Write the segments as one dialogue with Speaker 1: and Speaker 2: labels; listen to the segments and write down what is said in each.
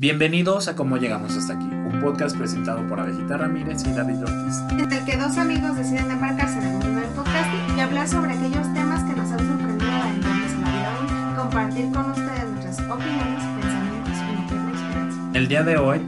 Speaker 1: Bienvenidos a Cómo Llegamos Hasta Aquí, un podcast presentado por Abejita Ramírez y David Ortiz.
Speaker 2: En el que dos amigos deciden embarcarse en el mundo del podcasting y hablar sobre aquellos temas que nos han sorprendido a adentrarnos en la vida hoy, compartir con ustedes nuestras opiniones, pensamientos y nutrir la experiencia.
Speaker 1: El día de hoy,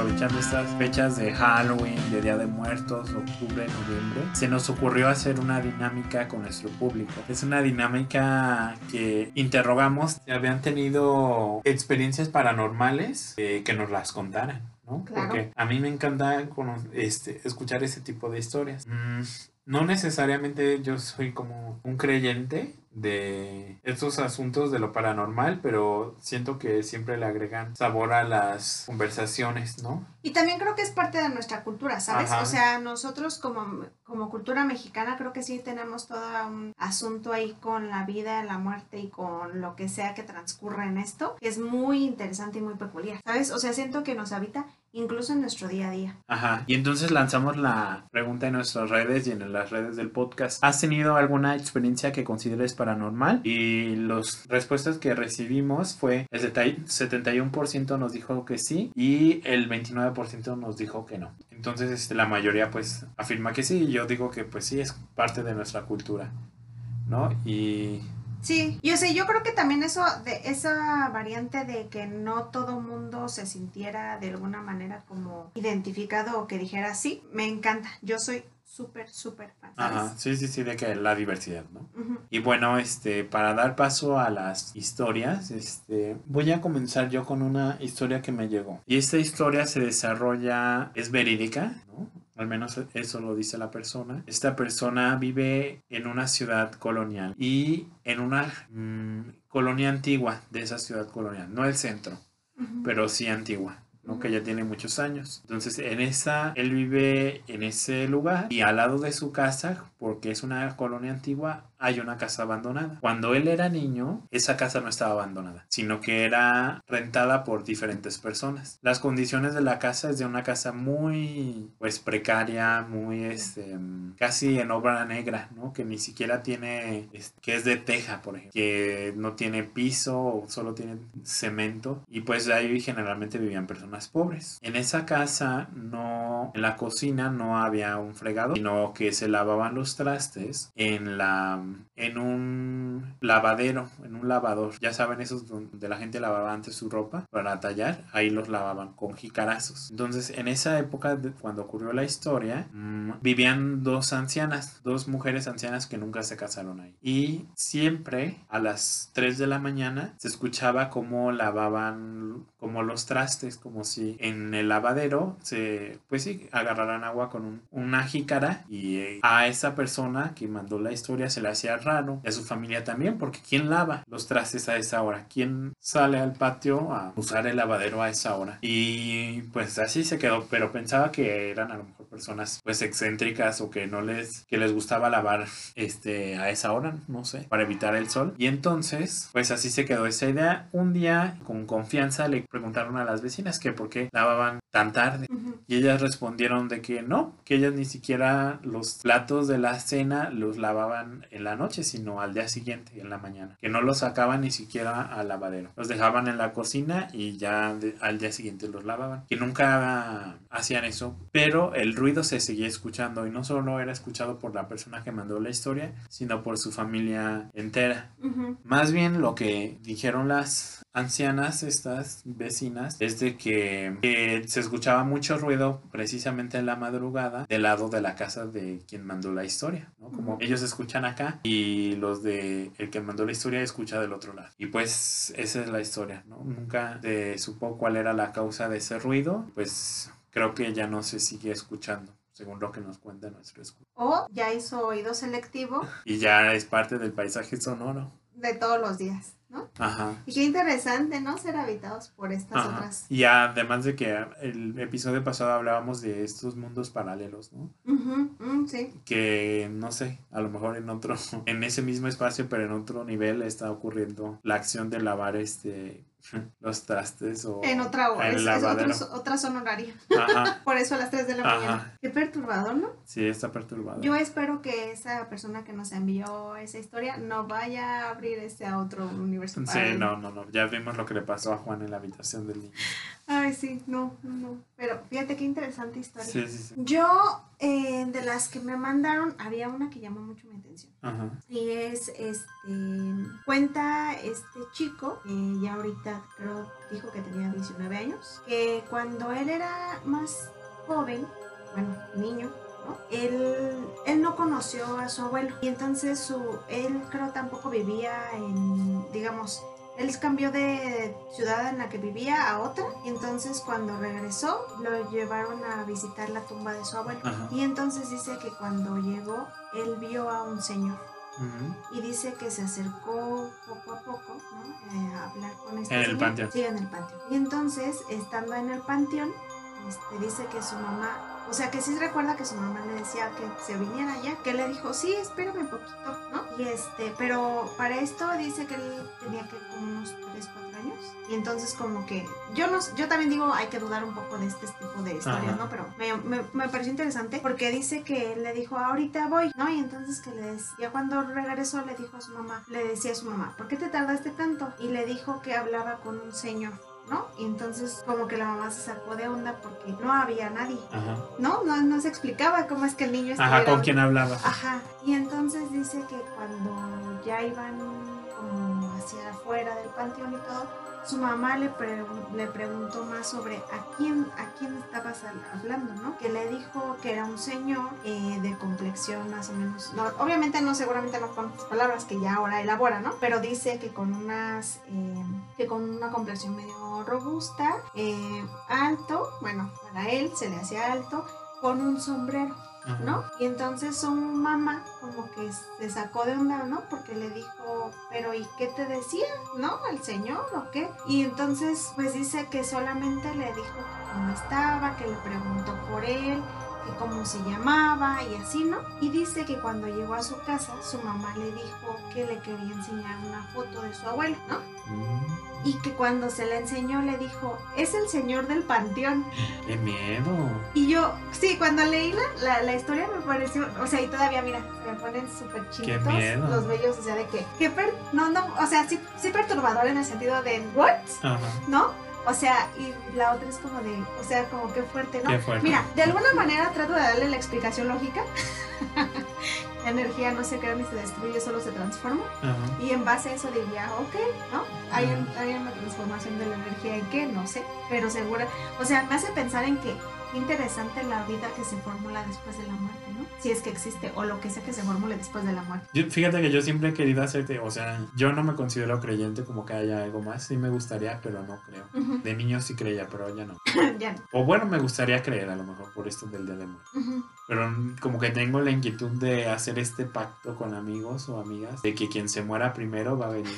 Speaker 1: aprovechando estas fechas de Halloween, de Día de Muertos, octubre, noviembre, se nos ocurrió hacer una dinámica con nuestro público. Es una dinámica que interrogamos si habían tenido experiencias paranormales eh, que nos las contaran. ¿no?
Speaker 2: Claro.
Speaker 1: Porque a mí me encanta este, escuchar ese tipo de historias. Mm, no necesariamente yo soy como un creyente de estos asuntos de lo paranormal, pero siento que siempre le agregan sabor a las conversaciones, ¿no?
Speaker 2: Y también creo que es parte de nuestra cultura, ¿sabes?
Speaker 1: Ajá.
Speaker 2: O sea, nosotros como, como cultura mexicana creo que sí tenemos todo un asunto ahí con la vida, la muerte y con lo que sea que transcurre en esto, que es muy interesante y muy peculiar, ¿sabes? O sea, siento que nos habita incluso en nuestro día a día.
Speaker 1: Ajá. Y entonces lanzamos la pregunta en nuestras redes y en las redes del podcast. ¿Has tenido alguna experiencia que consideres paranormal? Y las respuestas que recibimos fue el 71% nos dijo que sí y el 29% nos dijo que no. Entonces este, la mayoría pues afirma que sí y yo digo que pues sí es parte de nuestra cultura. ¿No? Y
Speaker 2: Sí, yo sé, yo creo que también eso, de esa variante de que no todo mundo se sintiera de alguna manera como identificado o que dijera, sí, me encanta, yo soy súper, súper fan.
Speaker 1: Ajá, sí, sí, sí, de que la diversidad, ¿no? Y bueno, este, para dar paso a las historias, este, voy a comenzar yo con una historia que me llegó. Y esta historia se desarrolla, es verídica, ¿no? Al menos eso lo dice la persona. Esta persona vive en una ciudad colonial y en una mm, colonia antigua de esa ciudad colonial, no el centro, pero sí antigua. ¿no? que ya tiene muchos años. Entonces, en esa, él vive en ese lugar y al lado de su casa, porque es una colonia antigua, hay una casa abandonada. Cuando él era niño, esa casa no estaba abandonada, sino que era rentada por diferentes personas. Las condiciones de la casa es de una casa muy, pues, precaria, muy, este, casi en obra negra, ¿no? Que ni siquiera tiene, es- que es de teja, por ejemplo, que no tiene piso, solo tiene cemento, y pues ahí generalmente vivían personas pobres. En esa casa no, en la cocina no había un fregado, sino que se lavaban los trastes en la, en un lavadero, en un lavador. Ya saben, esos donde la gente lavaba antes su ropa para tallar, ahí los lavaban con jicarazos. Entonces, en esa época, de- cuando ocurrió la historia, mm, vivían dos ancianas, dos mujeres ancianas que nunca se casaron ahí. Y siempre a las 3 de la mañana se escuchaba cómo lavaban como los trastes, como si en el lavadero se, pues sí, agarraran agua con un- una jícara y eh, a esa persona que mandó la historia se le hacía raro y a su familia también, porque ¿quién lava los trastes a esa hora? ¿Quién sale al patio a usar el lavadero a esa hora? Y pues así se quedó, pero pensaba que eran a lo mejor personas pues excéntricas o que no les, que les gustaba lavar este a esa hora, no sé, para evitar el sol. Y entonces, pues así se quedó esa idea. Un día, con confianza, le preguntaron a las vecinas que por qué lavaban tan tarde.
Speaker 2: Ujú.
Speaker 1: Y ellas respondieron de que no, que ellas ni siquiera los platos de la cena los lavaban en la noche, sino al día siguiente, en la mañana. Que no los sacaban ni siquiera al lavadero. Los dejaban en la cocina y ya de- al día siguiente los lavaban. Que nunca hacían eso, pero el ruido se seguía escuchando y no solo era escuchado por la persona que mandó la historia, sino por su familia entera. Más bien lo que dijeron las ancianas, estas vecinas, es de que, que se escuchaba mucho ruido precisamente en la madrugada del lado de la casa de quien mandó la historia, ¿no? Como ellos escuchan acá y los de el que mandó la historia escucha del otro lado. Y pues esa es la historia, ¿no? Nunca se supo cuál era la causa de ese ruido, pues creo que ya no se sigue escuchando. Según lo que nos cuenta nuestro escudo.
Speaker 2: O ya hizo oído selectivo
Speaker 1: Y ya es parte del paisaje sonoro.
Speaker 2: de todos los días, ¿no?
Speaker 1: Ajá.
Speaker 2: Y qué interesante, ¿no? Ser habitados por estas
Speaker 1: Ajá.
Speaker 2: otras.
Speaker 1: Y además de que el episodio pasado hablábamos de estos mundos paralelos, ¿no?
Speaker 2: Mm, sí.
Speaker 1: Que no sé, a lo mejor en otro, en ese mismo espacio, pero en otro nivel está ocurriendo la acción de lavar este los trastes o
Speaker 2: En otra hora, es, es otro- otra zona horaria.
Speaker 1: Ajá.
Speaker 2: Por eso a las 3 de la
Speaker 1: Ajá.
Speaker 2: mañana. Qué perturbador, ¿no?
Speaker 1: Sí, está perturbado.
Speaker 2: Yo espero que esa persona que nos envió esa historia no vaya a abrir ese a otro universo.
Speaker 1: Sí, no, no, no. Ya vimos lo que le pasó a Juan en la habitación del niño.
Speaker 2: Ay, sí, no, no, no. Pero fíjate qué interesante historia.
Speaker 1: Sí, sí, sí.
Speaker 2: Yo, eh, de las que me mandaron, había una que llamó mucho mi atención.
Speaker 1: Ajá.
Speaker 2: Y es, este, cuenta este chico, que ya ahorita creo dijo que tenía 19 años, que cuando él era más joven, bueno, niño, ¿no? Él, él no conoció a su abuelo y entonces su, él creo tampoco vivía en, digamos, él cambió de ciudad en la que vivía a otra y entonces cuando regresó lo llevaron a visitar la tumba de su abuelo.
Speaker 1: Ajá.
Speaker 2: Y entonces dice que cuando llegó, él vio a un señor y dice que se acercó poco a poco ¿no? Eh, a hablar con este
Speaker 1: En el
Speaker 2: señor.
Speaker 1: panteón.
Speaker 2: Sí, en el panteón. Y entonces, estando en el panteón, este, dice que su mamá, o sea, que sí recuerda que su mamá le decía que se viniera allá, que le dijo, sí, espérame un poquito, ¿no? Y este, pero para esto dice que él tenía que como unos 3, 4 años. Y entonces como que, yo no, yo también digo, hay que dudar un poco de este tipo de historias,
Speaker 1: Ajá.
Speaker 2: ¿no? Pero me, me, me pareció interesante porque dice que él le dijo, ahorita voy, ¿no? Y entonces que le decía, cuando regresó le dijo a su mamá, le decía a su mamá, ¿por qué te tardaste tanto? Y le dijo que hablaba con un señor. ¿No? Y entonces como que la mamá se sacó de onda porque no había nadie,
Speaker 1: Ajá.
Speaker 2: ¿no? No, no se explicaba cómo es que el niño estuviera...
Speaker 1: Ajá, ¿con quién hablaba?
Speaker 2: Ajá, y entonces dice que cuando ya iban como hacia afuera del panteón y todo, su mamá le, pre- le preguntó más sobre a quién, a quién estabas hablando, ¿no? Que le dijo que era un señor eh, de complexión más o menos, no, obviamente no, seguramente no con estas palabras que ya ahora elabora, ¿no? Pero dice que con unas, eh, que con una complexión medio robusta, eh, alto, bueno, para él se le hacía alto, con un sombrero. ¿No? Y entonces su mamá como que se sacó de onda, ¿no? Porque le dijo, pero ¿y qué te decía? ¿No? ¿El señor o qué? Y entonces pues dice que solamente le dijo cómo estaba, que le preguntó por él, que cómo se llamaba y así, ¿no? Y dice que cuando llegó a su casa, su mamá le dijo que le quería enseñar una foto de su abuelo, ¿no?
Speaker 1: Mm,
Speaker 2: Y que cuando se la enseñó le dijo, es el señor del panteón.
Speaker 1: ¡Qué miedo!
Speaker 2: Y yo, sí, cuando leí la, la, la historia me pareció, o sea, y todavía, mira, me ponen súper chinitos los vellos, o sea, de que, que per- no, no, o sea, sí, sí perturbador en el sentido de, ¿what?
Speaker 1: Ajá.
Speaker 2: ¿No? O sea, y la otra es como de, o sea, como que fuerte, ¿no?
Speaker 1: Qué fuerte.
Speaker 2: Mira, de alguna manera trato de darle la explicación lógica. la energía no se crea ni se destruye, solo se transforma.
Speaker 1: Ajá.
Speaker 2: Y en base a eso diría, ok, ¿no? Hay, hay una transformación de la energía en qué, no sé, pero segura. O sea, me hace pensar en que qué interesante la vida que se formula después de la muerte, ¿no? Si es que existe, o lo que sea que se formule después de la muerte.
Speaker 1: Yo- fíjate que yo siempre he querido hacerte, o sea, yo no me considero creyente como que haya algo más. Sí me gustaría, pero no creo.
Speaker 2: Ujú.
Speaker 1: De niño sí creía, pero ya no.
Speaker 2: ya.
Speaker 1: O bueno, me gustaría creer a lo mejor por esto del día de muerte.
Speaker 2: Ujú.
Speaker 1: Pero mm, como que tengo la inquietud de hacer este pacto con amigos o amigas de que quien se muera primero va a venir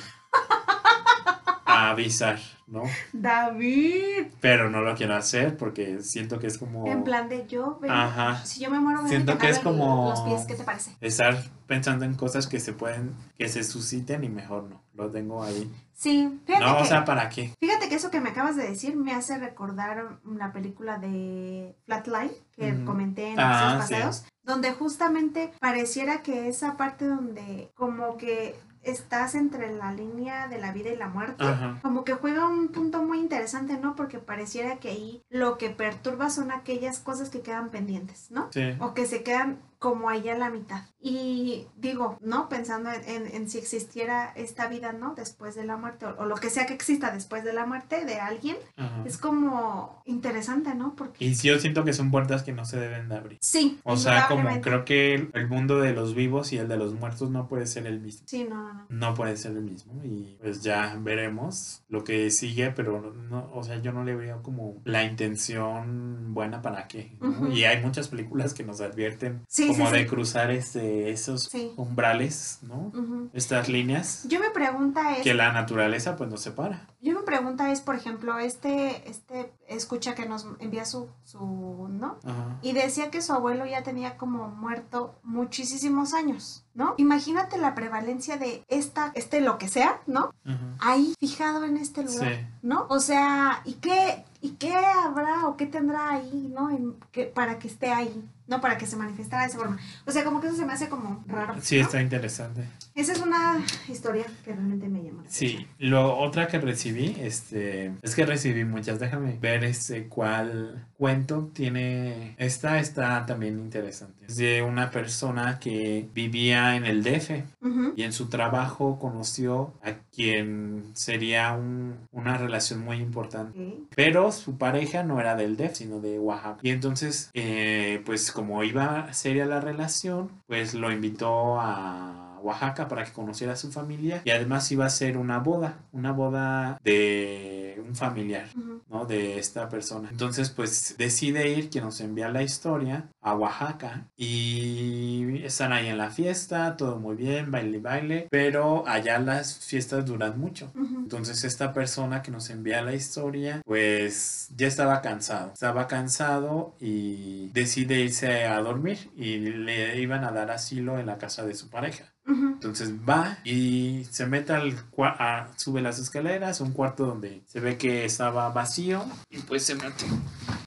Speaker 1: a avisar, ¿no?
Speaker 2: David.
Speaker 1: Pero no lo quiero hacer porque siento que es como
Speaker 2: En plan de yo, ven,
Speaker 1: Ajá.
Speaker 2: si yo me muero,
Speaker 1: Siento que es como-
Speaker 2: los pies, ¿qué te parece?
Speaker 1: estar pensando en cosas que se pueden, que se susciten y mejor no. Lo tengo ahí.
Speaker 2: Sí, fíjate
Speaker 1: No,
Speaker 2: que...
Speaker 1: o sea, ¿para qué?
Speaker 2: Fíjate que eso que me acabas de decir me hace recordar la película de Flatline que comenté en
Speaker 1: Ah, sí.
Speaker 2: pasados, donde justamente pareciera que esa parte donde como que estás entre la línea de la vida y la muerte,
Speaker 1: Ajá.
Speaker 2: como que juega un punto muy interesante, ¿no? Porque pareciera que ahí lo que perturba son aquellas cosas que quedan pendientes, ¿no?
Speaker 1: Sí.
Speaker 2: O que se quedan como allá a la mitad. Y digo, ¿no? Pensando en, en- en si existiera esta vida, ¿no? Después de la muerte, o, o lo que sea que exista después de la muerte de alguien,
Speaker 1: Ajá.
Speaker 2: es como interesante, ¿no? Porque...
Speaker 1: Y sí, yo siento que son puertas que no se deben de abrir.
Speaker 2: Sí.
Speaker 1: O sea, como creo que el, el mundo de los vivos y el de los muertos no puede ser el mismo.
Speaker 2: Sí, no, no, no.
Speaker 1: No puede ser el mismo. Y pues ya veremos lo que sigue, pero no, o sea, yo no le veo como la intención buena para qué. Y hay muchas películas que nos advierten
Speaker 2: Sí,
Speaker 1: como de cruzar este, esos umbrales, ¿no? Estas líneas
Speaker 2: Yo mi pregunta es,
Speaker 1: que la naturaleza pues no separa.
Speaker 2: yo mi pregunta es, por ejemplo, este, este escucha que nos envía su, su, ¿no?
Speaker 1: Ajá.
Speaker 2: Y decía que su abuelo ya tenía como muerto muchísimos años, ¿no? Imagínate la prevalencia de esta, este lo que sea, ¿no?
Speaker 1: Ajá.
Speaker 2: Ahí fijado en este lugar,
Speaker 1: Sí.
Speaker 2: ¿no? O sea, ¿y qué, ¿y qué habrá o qué tendrá ahí, ¿no? En- que, para que esté ahí, ¿no? Para que se manifestara de esa forma. O sea, como que eso se me hace como raro.
Speaker 1: Sí,
Speaker 2: ¿no?
Speaker 1: está interesante.
Speaker 2: Esa es una historia que realmente me llama. la
Speaker 1: Sí, lo otra que recibí, este, es que recibí muchas. Déjame ver este cuál cuento tiene. Esta está también interesante. Es de una persona que vivía en el DF
Speaker 2: Ujú.
Speaker 1: y en su trabajo conoció a quien sería un- una relación muy importante.
Speaker 2: Ok.
Speaker 1: Pero su pareja no era del DF, sino de Oaxaca. Y entonces, eh, pues como iba seria la relación, pues lo invitó a Oaxaca para que conociera a su familia. Y además iba a ser una boda, una boda de un familiar. ¿no? De esta persona. Entonces, pues decide ir, quien nos envía la historia, a Oaxaca. Y están ahí en la fiesta, todo muy bien, baile, baile. Pero allá las fiestas duran mucho. Entonces esta persona que nos envía la historia, pues ya estaba cansado. Estaba cansado y decide irse a dormir y le iban a dar asilo en la casa de su pareja. Entonces va y se mete al a- sube las escaleras, un cuarto donde se ve que estaba vacío y pues se mete.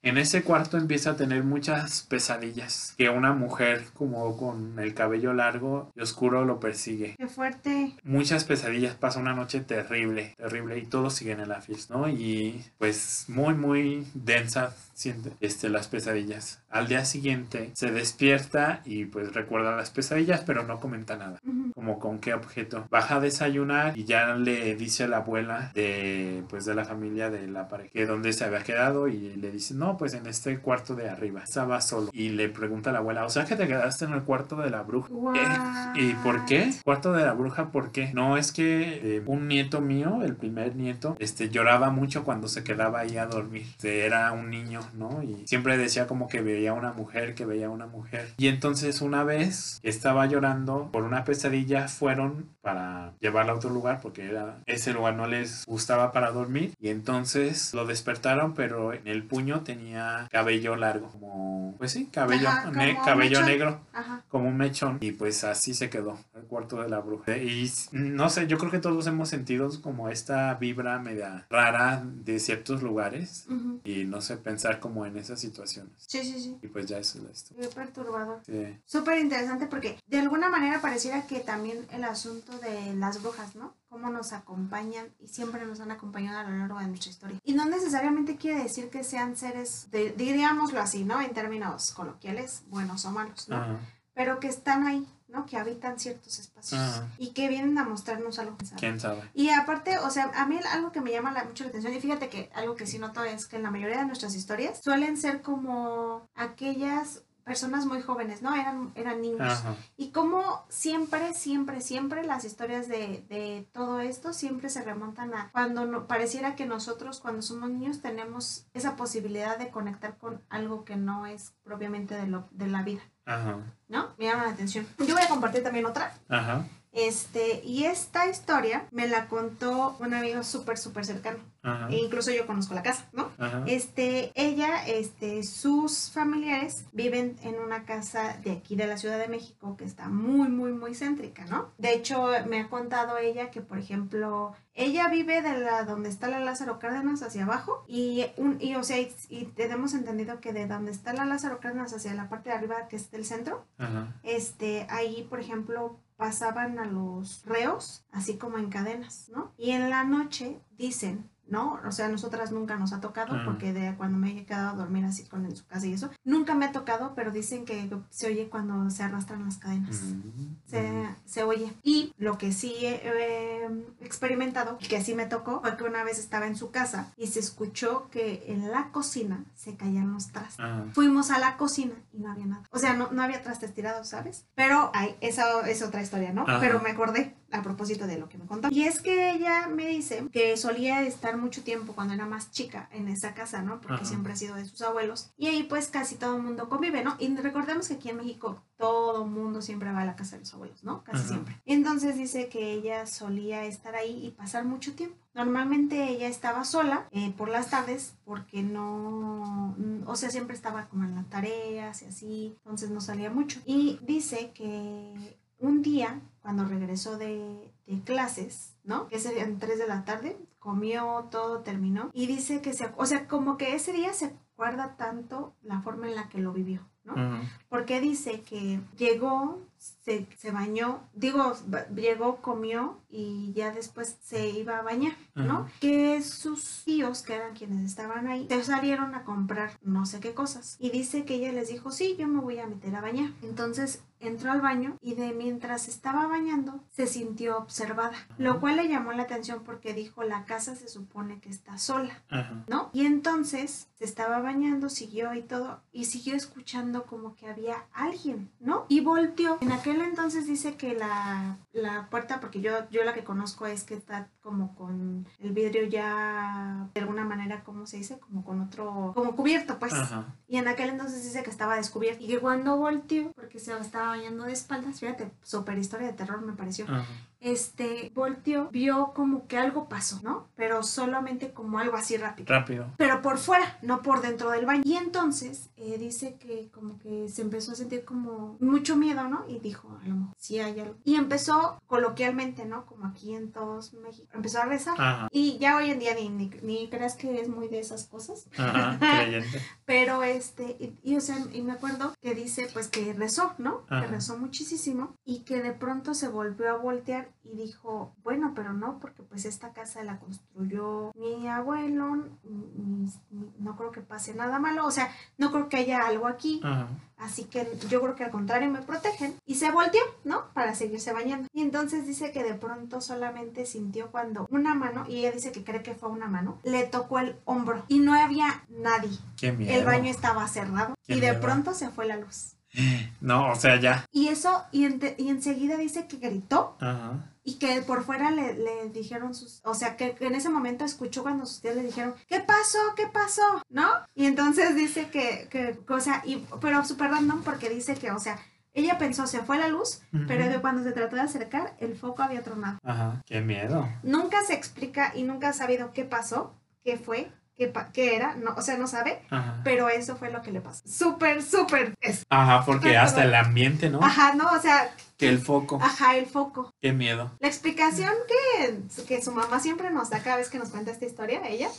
Speaker 1: En ese cuarto empieza a tener muchas pesadillas, que una mujer como con el cabello largo y oscuro lo persigue
Speaker 2: Qué fuerte.
Speaker 1: muchas pesadillas, pasa una noche terrible, terrible y todos siguen en la fiesta, ¿no? Y pues muy, muy densa siente este, las pesadillas. Al día siguiente se despierta y pues recuerda las pesadillas, pero no comenta nada. Como con qué objeto. Baja a desayunar y ya le dice a la abuela de pues de la familia de la pareja que dónde se había quedado y le dice, no, pues en este cuarto de arriba. Estaba solo. Y le pregunta a la abuela, o sea que te quedaste en el cuarto de la bruja. Eh, ¿Y por qué? Cuarto de la bruja, ¿por qué? No, es que eh, un nieto mío, el primer nieto, este, lloraba mucho cuando se quedaba ahí a dormir. Este, Era un niño, ¿no? Y siempre decía como que veía una mujer, que veía una mujer. Y entonces una vez estaba llorando por una pesadilla, fueron para llevarla a otro lugar porque era, ese lugar no les gustaba para dormir. Y entonces lo despertaron, pero en el puño tenía cabello largo, como, pues sí, cabello,
Speaker 2: Ajá,
Speaker 1: ne- cabello
Speaker 2: mechón.
Speaker 1: negro
Speaker 2: Ajá.
Speaker 1: como un mechón y pues así se quedó el cuarto de la bruja y no sé yo creo que todos hemos sentido como esta vibra media rara de ciertos lugares
Speaker 2: Ujú.
Speaker 1: y no sé pensar como en esas situaciones
Speaker 2: Sí, sí, sí.
Speaker 1: y pues ya eso es la historia
Speaker 2: perturbador.
Speaker 1: Sí.
Speaker 2: Súper interesante porque de alguna manera pareciera que también el asunto de las brujas, ¿no? Cómo nos acompañan y siempre nos han acompañado a lo largo de nuestra historia. Y no necesariamente quiere decir que sean seres, de- diríamoslo así, ¿no? En términos coloquiales, buenos o malos, ¿no? Pero que están ahí, ¿no? Que habitan ciertos espacios y que vienen a mostrarnos algo.
Speaker 1: quién sabe
Speaker 2: Y aparte, o sea, a mí algo que me llama la- mucho la atención, y fíjate que algo que sí noto es que en la mayoría de nuestras historias suelen ser como aquellas personas muy jóvenes, ¿no? Eran, eran niños.
Speaker 1: Ajá.
Speaker 2: Y como siempre, siempre, siempre las historias de, de todo esto siempre se remontan a cuando no, pareciera que nosotros cuando somos niños tenemos esa posibilidad de conectar con algo que no es propiamente de, lo, de la vida,
Speaker 1: Ajá.
Speaker 2: ¿no? Me llama la atención. Yo voy a compartir también otra.
Speaker 1: Ajá.
Speaker 2: Este, y esta historia me la contó un amigo súper, súper cercano.
Speaker 1: Ajá.
Speaker 2: E incluso yo conozco la casa, ¿no?
Speaker 1: Ajá.
Speaker 2: Este, ella, este, sus familiares viven en una casa de aquí de la Ciudad de México que está muy, muy, muy céntrica, ¿no? De hecho, me ha contado ella que, por ejemplo, ella vive de la donde está la Lázaro Cárdenas hacia abajo y, un, y o sea, y, y tenemos entendido que de donde está la Lázaro Cárdenas hacia la parte de arriba, que es del centro,
Speaker 1: Ajá.
Speaker 2: este, ahí, por ejemplo, pasaban a los reos así como en cadenas, ¿no? Y en la noche dicen, ¿no? O sea, a nosotras nunca nos ha tocado porque de cuando me he quedado a dormir así con en su casa y eso, nunca me ha tocado, pero dicen que se oye cuando se arrastran las cadenas.
Speaker 1: Mm.
Speaker 2: Se, se oye. Y lo que sí he experimentado, que sí me tocó, fue que una vez estaba en su casa y se escuchó que en la cocina se caían los trastes.
Speaker 1: Ajá.
Speaker 2: Fuimos a la cocina y no había nada. O sea, no, no había trastes tirados, ¿sabes? Pero ay, esa es otra historia, ¿no? Pero me acordé. A propósito de lo que me contó. Y es que ella me dice que solía estar mucho tiempo cuando era más chica en esa casa, ¿no? Porque
Speaker 1: Ajá.
Speaker 2: siempre ha sido de sus abuelos. Y ahí pues casi todo el mundo convive, ¿no? Y recordemos que aquí en México todo mundo siempre va a la casa de los abuelos, ¿no? Casi
Speaker 1: Ajá.
Speaker 2: siempre. Entonces dice que ella solía estar ahí y pasar mucho tiempo. Normalmente ella estaba sola eh, por las tardes porque no, o sea, siempre estaba como en las tareas y así, entonces no salía mucho. Y dice que un día, cuando regresó de, de clases, ¿no? Que serían 3 de la tarde, comió, todo terminó. Y dice que se, o sea, como que ese día se acuerda tanto la forma en la que lo vivió, ¿no? Porque dice que llegó, se, se bañó, digo, llegó, comió y ya después se iba a bañar, ¿no? Que sus tíos, que eran quienes estaban ahí, se salieron a comprar no sé qué cosas. Y dice que ella les dijo, sí, yo me voy a meter a bañar. Entonces entró al baño y de mientras estaba bañando se sintió observada, lo cual le llamó la atención porque dijo, la casa se supone que está sola.
Speaker 1: Ajá.
Speaker 2: ¿no? Y entonces se estaba bañando, siguió y todo, y siguió escuchando como que había alguien, ¿no? Y volteó. En aquel entonces dice que la, la puerta, porque yo, yo la que conozco es que está como con el vidrio ya, de alguna manera, ¿cómo se dice? Como con otro, como cubierto, pues.
Speaker 1: Ajá.
Speaker 2: Y en aquel entonces dice que estaba descubierto. Y que cuando volteó, porque se estaba bañando de espaldas, fíjate, super historia de terror me pareció
Speaker 1: Ajá.
Speaker 2: este, volteó, vio como que algo pasó, ¿no? Pero solamente como algo así rápido.
Speaker 1: Rápido.
Speaker 2: Pero por fuera, no por dentro del baño. Y entonces eh, dice que como que se empezó a sentir como mucho miedo, ¿no? Y dijo, a lo mejor sí hay algo. Y empezó coloquialmente, ¿no? Como aquí en todos México. Empezó a rezar.
Speaker 1: Ajá.
Speaker 2: Y ya hoy en día ni, ni, ni creas que es muy de esas cosas.
Speaker 1: Ajá.
Speaker 2: Pero este, y, y, o sea, y me acuerdo que dice pues que rezó, ¿no?
Speaker 1: Ajá.
Speaker 2: Que rezó muchísimo y que de pronto se volvió a voltear y dijo, bueno, pero no, porque pues esta casa la construyó mi abuelo, ni- no creo que pase nada malo, o sea, no creo que haya algo aquí,
Speaker 1: Ajá.
Speaker 2: Así que yo creo que al contrario me protegen. Y se volteó, ¿no? Para seguirse bañando. Y entonces dice que de pronto solamente sintió cuando una mano, y ella dice que cree que fue una mano, le tocó el hombro y no había nadie.
Speaker 1: Qué miedo.
Speaker 2: El baño estaba cerrado
Speaker 1: Qué
Speaker 2: y de
Speaker 1: miedo.
Speaker 2: pronto se fue la luz.
Speaker 1: No, o sea, ya.
Speaker 2: Y eso, y, ente- y enseguida dice que gritó
Speaker 1: Ajá.
Speaker 2: Y que por fuera le, le dijeron sus, o sea, que, en ese momento escuchó cuando sus tías le dijeron, ¿qué pasó? ¿Qué pasó? ¿No? Y entonces dice que, que o sea, y, pero súper random porque dice que, o sea, ella pensó, se fue la luz, pero que cuando se trató de acercar, el foco había tronado.
Speaker 1: Ajá. Qué miedo.
Speaker 2: Nunca se explica y nunca ha sabido qué pasó, qué fue, qué, era, no, o sea, no sabe,
Speaker 1: Ajá.
Speaker 2: pero eso fue lo que le pasó. Súper, súper.
Speaker 1: Ajá, porque hasta el ambiente, ¿no?
Speaker 2: Ajá, no, o sea,
Speaker 1: Que el foco.
Speaker 2: ajá, el foco.
Speaker 1: Qué miedo.
Speaker 2: La explicación que, que su mamá siempre nos da cada vez que nos cuenta esta historia, ella,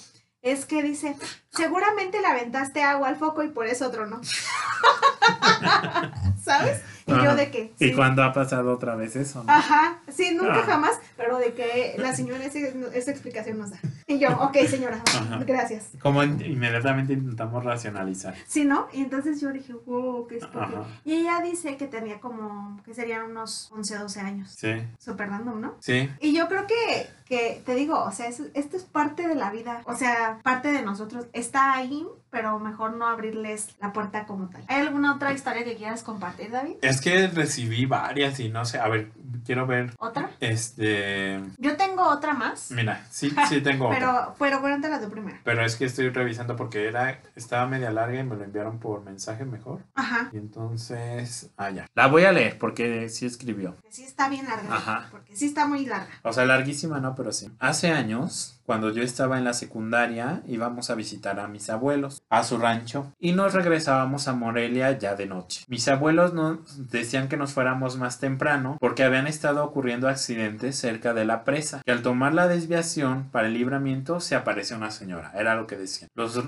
Speaker 2: es que dice, seguramente le aventaste agua al foco y por eso tronó. ¿Sabes? Y
Speaker 1: Ajá.
Speaker 2: yo de que...
Speaker 1: ¿Y
Speaker 2: sí.
Speaker 1: cuándo ha pasado otra vez eso? no?
Speaker 2: Ajá, sí, nunca
Speaker 1: Ah.
Speaker 2: jamás, pero de que la señora ese- esa explicación nos da. Y yo, ok, señora,
Speaker 1: Ajá.
Speaker 2: gracias.
Speaker 1: Como in- inmediatamente intentamos racionalizar.
Speaker 2: Sí, ¿no? Y entonces yo dije, wow, qué.
Speaker 1: Ajá.
Speaker 2: Y ella dice que tenía como, que serían unos 11, 12 años.
Speaker 1: Sí,
Speaker 2: Súper random, ¿no?
Speaker 1: sí.
Speaker 2: Y yo creo que, que te digo, o sea, es- esto es parte de la vida, o sea, parte de nosotros. Está ahí, pero mejor no abrirles la puerta como tal. ¿Hay alguna otra historia que quieras compartir, David?
Speaker 1: Es que recibí varias y no sé. A ver, quiero ver.
Speaker 2: ¿Otra?
Speaker 1: Este.
Speaker 2: Yo tengo otra más,
Speaker 1: Mira, sí, sí tengo otra.
Speaker 2: pero, pero cuéntala tú primero.
Speaker 1: Pero es que estoy revisando porque era, estaba media larga y me lo enviaron por mensaje mejor.
Speaker 2: Ajá.
Speaker 1: Y entonces. Ah, ya. La voy a leer porque sí escribió.
Speaker 2: Sí está bien larga.
Speaker 1: Ajá.
Speaker 2: Porque sí está muy larga.
Speaker 1: O sea, larguísima no, pero sí. Hace años, cuando yo estaba en la secundaria, íbamos a visitar a mis abuelos a su rancho y nos regresábamos a Morelia ya de noche. Mis abuelos nos decían que nos fuéramos más temprano porque habían estado ocurriendo accidentes cerca de la presa, que al tomar la desviación para el libramiento se apareció una señora, era lo que decían. Los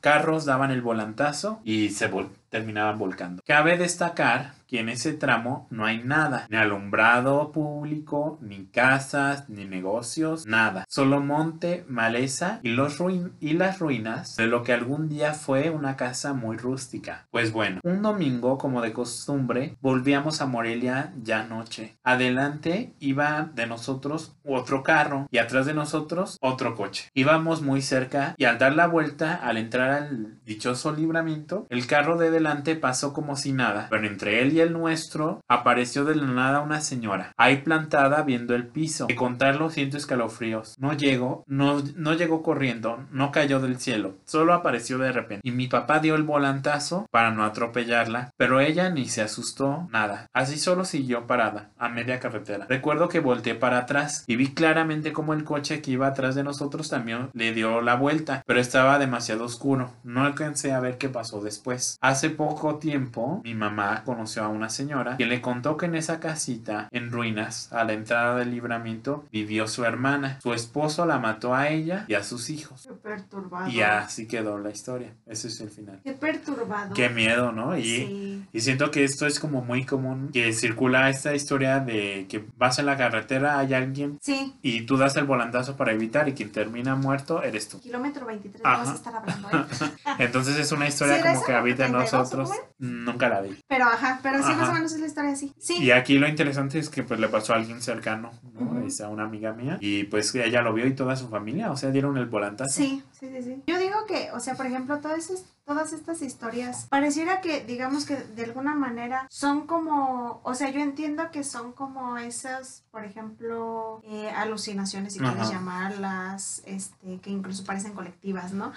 Speaker 1: carros daban el volantazo y se terminaban volcando. Cabe destacar que en ese tramo no hay nada, ni alumbrado público, ni casas, ni negocios, nada. Solo monte, maleza y, las ruinas de lo que algún día fue una casa muy rústica. Pues bueno, un domingo, como de costumbre, volvíamos a Morelia ya noche. Adelante iba de nosotros otro carro y atrás de nosotros otro coche. Íbamos muy cerca y al dar la vuelta, al entrar al dichoso libramiento, el carro de adelante pasó como si nada, pero entre él y el nuestro apareció de la nada una señora, ahí plantada viendo el piso. De contarlo siento escalofríos. No llegó, no, no llegó corriendo, no cayó del cielo, solo apareció de repente. Y mi papá dio el volantazo para no atropellarla, pero ella ni se asustó, nada. Así solo siguió parada, a media carretera. Recuerdo que volteé para atrás y vi claramente como el coche que iba atrás de nosotros también le dio la vuelta, pero estaba demasiado oscuro. No alcancé a ver qué pasó después. Hace poco tiempo, mi mamá conoció a una señora que le contó que en esa casita, en ruinas, a la entrada del libramiento, vivió su hermana. Su esposo la mató a ella y a sus hijos.
Speaker 2: Qué perturbado.
Speaker 1: Y así quedó la historia. Ese es el final.
Speaker 2: Qué perturbado.
Speaker 1: Qué miedo, ¿no? Y,
Speaker 2: Sí.
Speaker 1: y siento que esto es como muy común, que circula esta historia de que vas en la carretera, hay alguien
Speaker 2: Sí.
Speaker 1: y tú das el volantazo para evitar y quien termina muerto eres tú.
Speaker 2: Kilómetro 23
Speaker 1: Ajá.
Speaker 2: vamos a estar hablando, ¿eh?
Speaker 1: Entonces es una historia
Speaker 2: ¿Sí era
Speaker 1: como que habita en
Speaker 2: 32,
Speaker 1: nosotros. Nunca la vi.
Speaker 2: Pero ajá, pero sí,
Speaker 1: Ajá.
Speaker 2: más o menos es la historia así. Sí.
Speaker 1: Y aquí lo interesante es que pues le pasó a alguien cercano, ¿no?
Speaker 2: Ujú.
Speaker 1: Es a una amiga mía. Y pues ella lo vio y toda su familia, o sea, dieron el volantazo.
Speaker 2: Sí, sí, sí, sí. Yo digo que, o sea, por ejemplo, todas, es- todas estas historias, pareciera que, digamos que de alguna manera son como, o sea, yo entiendo que son como esas, por ejemplo, eh, alucinaciones, si quieres llamarlas, este, que incluso parecen colectivas, ¿no?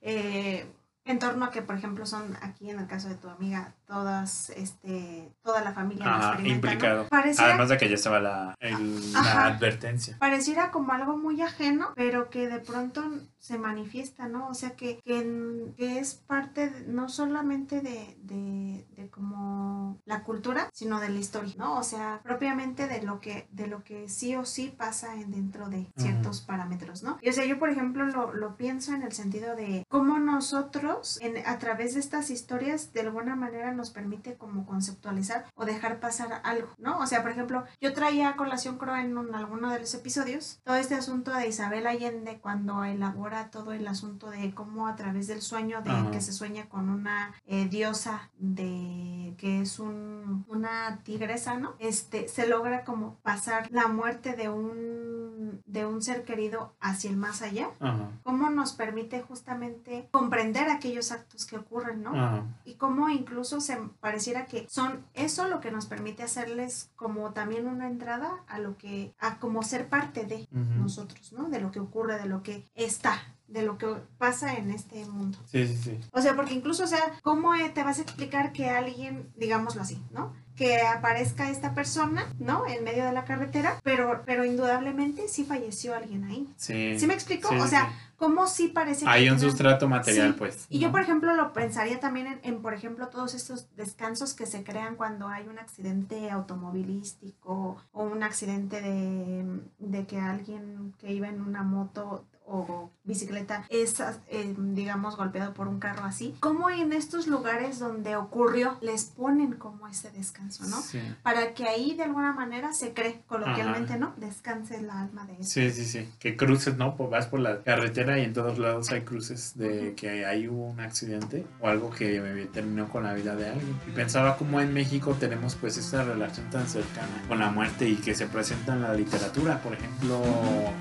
Speaker 2: Eh, en torno a que, por ejemplo, son aquí en el caso de tu amiga, todas, este, toda la familia
Speaker 1: implicado.
Speaker 2: Pareciera
Speaker 1: Además de que ya estaba la, el- la advertencia.
Speaker 2: pareciera como algo muy ajeno, pero que de pronto se manifiesta, ¿no? O sea, que, que, es parte de- no solamente de, de, de como la cultura, sino de la historia, ¿no? O sea, propiamente de lo que, de lo que sí o sí pasa en, dentro de ciertos parámetros, ¿no? Y o sea, yo, por ejemplo, lo, lo pienso en el sentido de cómo nosotros, en, a través de estas historias, de alguna manera nos permite como conceptualizar o dejar pasar algo, ¿no? O sea, por ejemplo, yo traía a colación, creo, en un- alguno de los episodios, todo este asunto de Isabel Allende cuando elabora todo el asunto de cómo a través del sueño de
Speaker 1: Ajá.
Speaker 2: que se sueña con una eh, diosa de que es un, una tigresa, ¿no? Este se logra como pasar la muerte de un de un ser querido hacia el más allá.
Speaker 1: Ajá.
Speaker 2: Cómo nos permite justamente comprender aquellos actos que ocurren, ¿no?
Speaker 1: Ajá.
Speaker 2: y cómo incluso se pareciera que son eso lo que nos permite hacerles como también una entrada a lo que a como ser parte de nosotros, ¿no? De lo que ocurre, de lo que está, de lo que pasa en este mundo.
Speaker 1: Sí, sí, sí.
Speaker 2: O sea, porque incluso, o sea, ¿cómo eh, te vas a explicar que alguien, digámoslo así, ¿no? Que aparezca esta persona, ¿no? En medio de la carretera, pero, pero indudablemente sí falleció alguien ahí.
Speaker 1: Sí.
Speaker 2: ¿Sí me explico?
Speaker 1: Sí,
Speaker 2: o sea,
Speaker 1: sí.
Speaker 2: ¿Cómo sí parece que
Speaker 1: Hay un
Speaker 2: tienen-
Speaker 1: sustrato material,
Speaker 2: Sí.
Speaker 1: pues.
Speaker 2: y yo, por ejemplo, lo pensaría también en, en, por ejemplo, todos estos descansos que se crean cuando hay un accidente automovilístico o un accidente de, de que alguien que iba en una moto o bicicleta es, eh, digamos, golpeado por un carro así. ¿Cómo en estos lugares donde ocurrió les ponen como ese descanso, ¿no?
Speaker 1: Sí.
Speaker 2: Para que ahí de alguna manera se cree, coloquialmente, ¿no? Descanse el alma de eso.
Speaker 1: Sí, sí, sí. Que cruces, ¿no? Pues vas por la carretera y en todos lados hay cruces de que ahí hubo un accidente o algo que terminó con la vida de alguien. Y pensaba cómo en México tenemos pues esta relación tan cercana con la muerte y que se presenta en la literatura. Por ejemplo,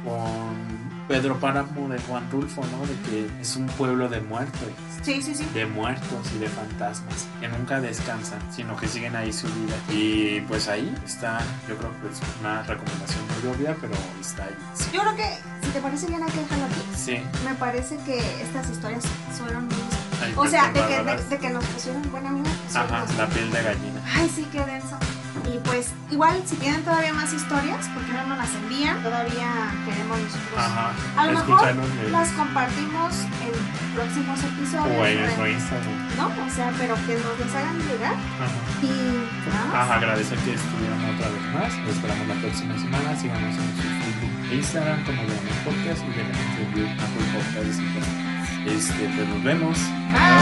Speaker 1: con Pedro Páramo de Juan Rulfo, ¿no? De que es un pueblo de muertos.
Speaker 2: Sí, sí, sí.
Speaker 1: de muertos y de fantasmas que nunca descansan, sino que siguen ahí su vida. Y pues ahí está, yo creo que es una recomendación muy obvia, pero está ahí. Sí.
Speaker 2: Yo creo que, si te parece bien, hay que dejarlo aquí.
Speaker 1: Sí,
Speaker 2: Me parece que estas historias fueron muy...
Speaker 1: hay
Speaker 2: O sea, de que, de, de que nos pusieron buena amiga.
Speaker 1: Ajá, la piel de gallina.
Speaker 2: Ay, sí, qué denso. Y pues, igual, si tienen todavía más historias, porque no nos las envían, todavía queremos nosotros.
Speaker 1: Ajá,
Speaker 2: A lo mejor Las compartimos en próximos episodios.
Speaker 1: o en nuestro Instagram.
Speaker 2: ¿no? O sea, pero que nos las hagan llegar
Speaker 1: Ajá.
Speaker 2: y nada más.
Speaker 1: Ajá, agradecer que estuvieron otra vez más. Los esperamos la próxima semana. Síganos en su Facebook e Instagram como Leones Podcast y déjenos review Apple Podcast. Este, pues nos vemos.
Speaker 2: Bye.